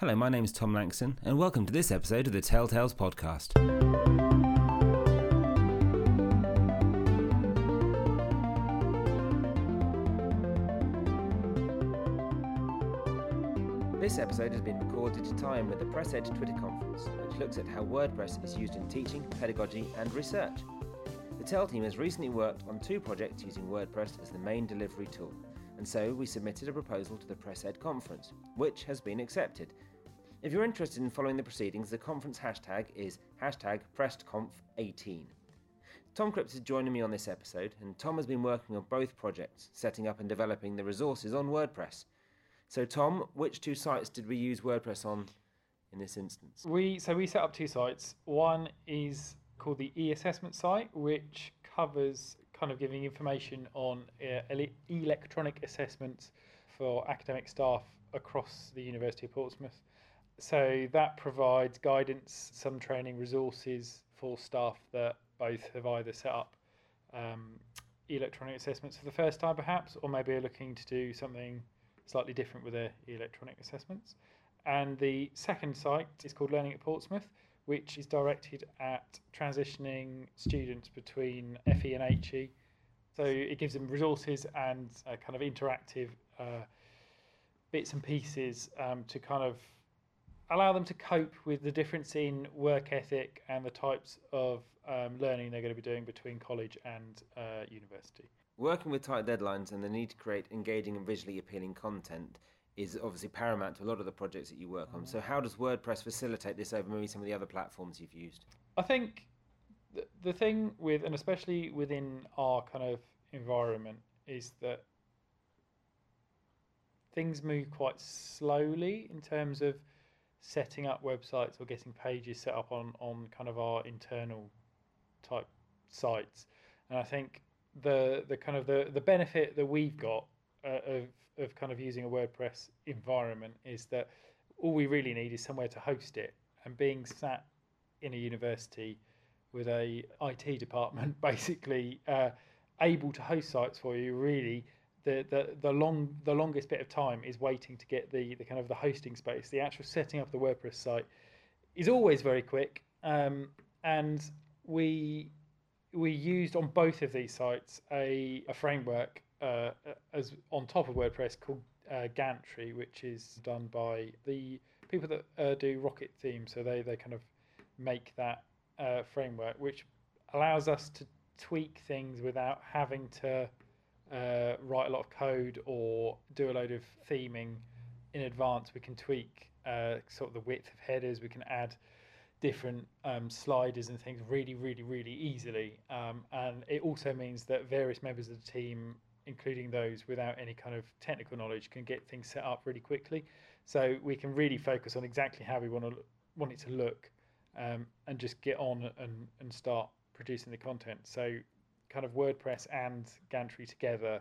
Hello, my name is Tom Langston, and welcome to this episode of the Telltales Podcast. This episode has been recorded to time with the Press PressEd Twitter conference, which looks at how WordPress is used in teaching, pedagogy, and research. The Tell team has recently worked on two projects using WordPress as the main delivery tool, and so we submitted a proposal to the PressEd conference, which has been accepted. If you're interested in following the proceedings, the conference hashtag is hashtag PressedConf18. Tom Cripps is joining me on this episode, and Tom has been working on both projects, setting up and developing the resources on WordPress. So, Tom, which two sites did we use WordPress on in this instance? We so we set up two sites. One is called the e-assessment site, which covers kind of giving information on uh, ele- electronic assessments for academic staff across the University of Portsmouth. So that provides guidance, some training resources for staff that both have either set up um, electronic assessments for the first time, perhaps, or maybe are looking to do something slightly different with their electronic assessments. And the second site is called Learning at Portsmouth, which is directed at transitioning students between FE and HE. So it gives them resources and kind of interactive uh, bits and pieces um, to kind of allow them to cope with the difference in work ethic and the types of um, learning they're going to be doing between college and uh, university. Working with tight deadlines and the need to create engaging and visually appealing content is obviously paramount to a lot of the projects that you work on. So, how does WordPress facilitate this over maybe some of the other platforms you've used? I think the, the thing with, and especially within our kind of environment, is that things move quite slowly in terms of setting up websites or getting pages set up on, on kind of our internal type sites. And I think the the kind of the, the benefit that we've got uh, of of kind of using a WordPress environment is that all we really need is somewhere to host it. And being sat in a university with a IT department, basically uh, able to host sites for you, really the, the, the long the longest bit of time is waiting to get the, the kind of the hosting space. The actual setting up the WordPress site is always very quick, um, and we we used on both of these sites a, a framework uh, as on top of WordPress called uh, Gantry, which is done by the people that uh, do Rocket Theme. So they they kind of make that uh, framework, which allows us to tweak things without having to uh, write a lot of code or do a load of theming in advance. We can tweak uh, sort of the width of headers. We can add different um, sliders and things really, really, really easily. Um, and it also means that various members of the team, including those without any kind of technical knowledge, can get things set up really quickly. So we can really focus on exactly how we want to want it to look, um, and just get on and and start producing the content. So kind of WordPress and Gantry together,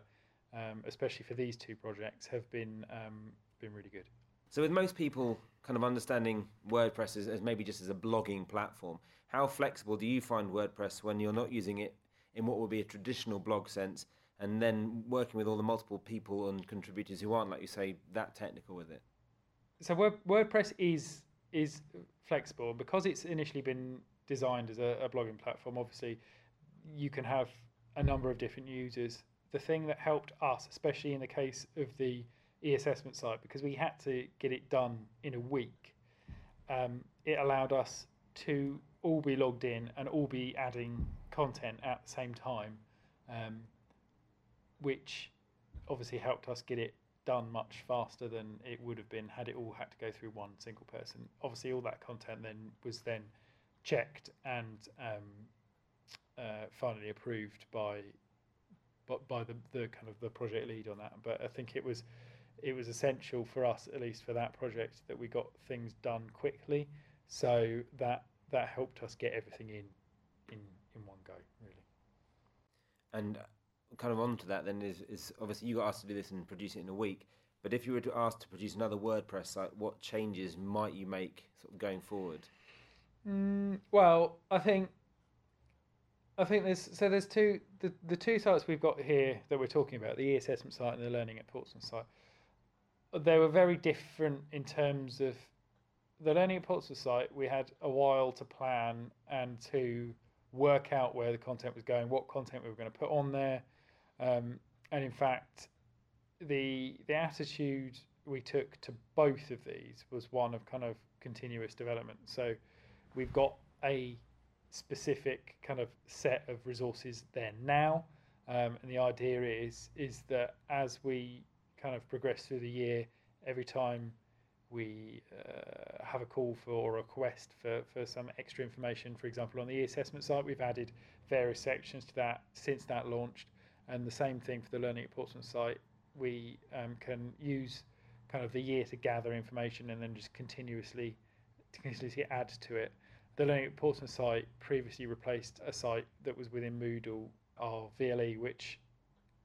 um, especially for these two projects, have been um, been really good. So, with most people kind of understanding WordPress as, as, maybe just as a blogging platform, how flexible do you find WordPress when you're not using it in what would be a traditional blog sense, and then working with all the multiple people and contributors who aren't, like you say, that technical with it? So, WordPress is is flexible because it's initially been designed as a, a blogging platform. Obviously, you can have a number of different users. The thing that helped us, especially in the case of the e-assessment site, because we had to get it done in a week, um, it allowed us to all be logged in and all be adding content at the same time, um, which obviously helped us get it done much faster than it would have been had it all had to go through one single person. Obviously, all that content then was then checked and um, uh, finally approved by but by the, the kind of the project lead on that. But I think it was it was essential for us, at least for that project, that we got things done quickly. So that that helped us get everything in in in one go, really. And kind of onto that, then is is obviously you got asked to do this and produce it in a week. But if you were to ask to produce another WordPress site, what changes might you make sort of going forward? Mm, well, I think I think there's so there's two the, the two sites we've got here that we're talking about the e-assessment site and the learning at Portsmouth site. They were very different in terms of the Learning at Portsmouth site, we had a while to plan and to work out where the content was going, what content we were going to put on there, um, and in fact, the the attitude we took to both of these was one of kind of continuous development. So we've got a specific kind of set of resources there now, um, and the idea is is that as we kind of progress through the year, every time we uh, have a call for or a request for, for some extra information. For example, on the e-assessment site, we've added various sections to that since that launched, and the same thing for the Learning at Portsmouth site. We um, can use kind of the year to gather information and then just continuously, continuously add to it. The Learning at Portsmouth site previously replaced a site that was within Moodle, our VLE, which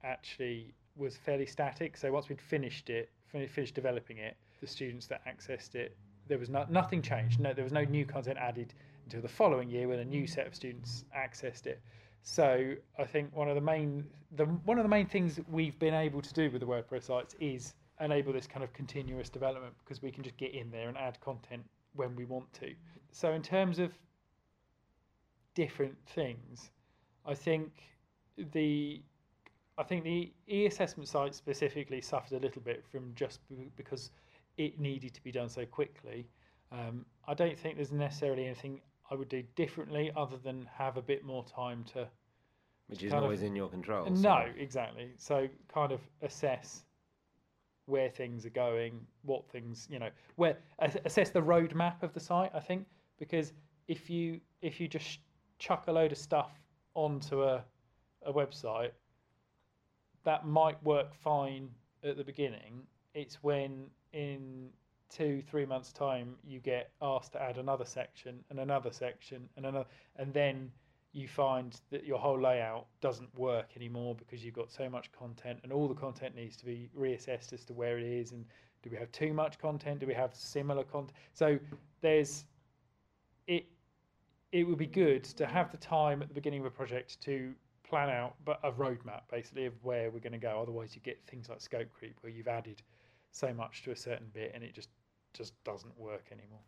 actually was fairly static. So once we'd finished it, finished developing it, the students that accessed it, there was no, nothing changed. No, there was no new content added until the following year when a new set of students accessed it. So I think one of the main the one of the main things we've been able to do with the WordPress sites is enable this kind of continuous development because we can just get in there and add content when we want to. So in terms of different things, I think the I think the e-assessment site specifically suffered a little bit from just because it needed to be done so quickly. Um, I don't think there's necessarily anything I would do differently other than have a bit more time to. Which is always of, in your control. No, so. exactly. So kind of assess where things are going, what things you know, where assess the roadmap of the site. I think because if you if you just chuck a load of stuff onto a a website, that might work fine at the beginning. It's when in two, three months' time, you get asked to add another section and another section and another, and then you find that your whole layout doesn't work anymore because you've got so much content and all the content needs to be reassessed as to where it is. And do we have too much content? Do we have similar content so there's it it would be good to have the time at the beginning of a project to plan out but a roadmap basically of where we're going to go. Otherwise you get things like scope creep where you've added so much to a certain bit and it just just doesn't work anymore.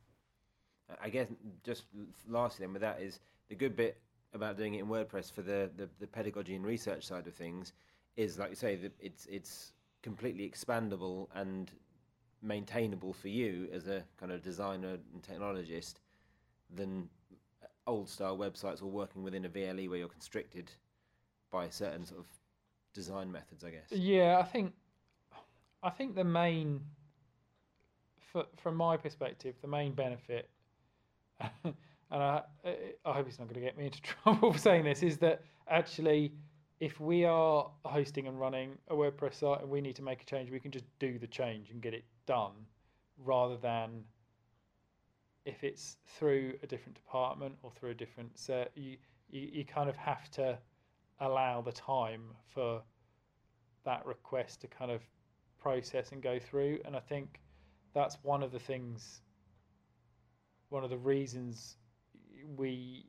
I guess just lastly then with that is the good bit about doing it in WordPress for the, the, the pedagogy and research side of things is like you say that it's it's completely expandable and maintainable for you as a kind of designer and technologist than old style websites or working within a VLE where you're constricted by certain sort of design methods, I guess. Yeah, I think I think the main, for, from my perspective, the main benefit, and I, I hope it's not going to get me into trouble for saying this, is that actually, if we are hosting and running a WordPress site and we need to make a change, we can just do the change and get it done, rather than if it's through a different department or through a different set, you, you, you kind of have to allow the time for that request to kind of process and go through. And I think that's one of the things, one of the reasons we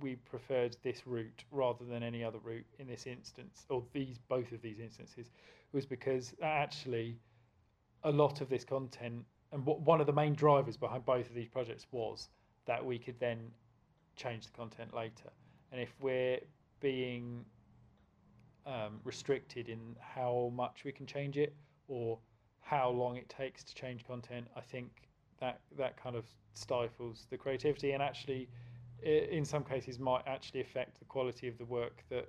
we preferred this route rather than any other route in this instance, or these both of these instances, was because actually a lot of this content and what one of the main drivers behind both of these projects was that we could then change the content later. And if we're being um, restricted in how much we can change it, or how long it takes to change content, I think that that kind of stifles the creativity and actually, in some cases, might actually affect the quality of the work that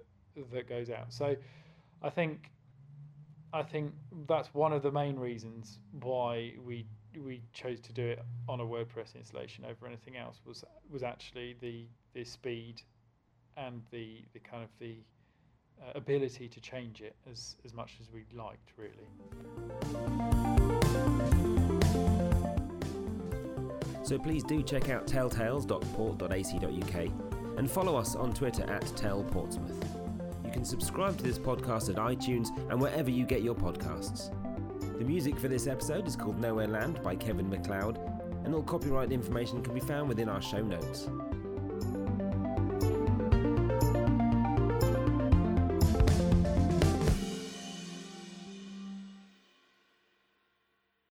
that goes out. So, I think I think that's one of the main reasons why we we chose to do it on a WordPress installation over anything else was was actually the the speed and the the kind of the uh, ability to change it as, as much as we liked, really. So please do check out telltales.port.ac.uk and follow us on Twitter at tellportsmouth. You can subscribe to this podcast at iTunes and wherever you get your podcasts. The music for this episode is called Nowhere Land by Kevin MacLeod, and all copyright information can be found within our show notes.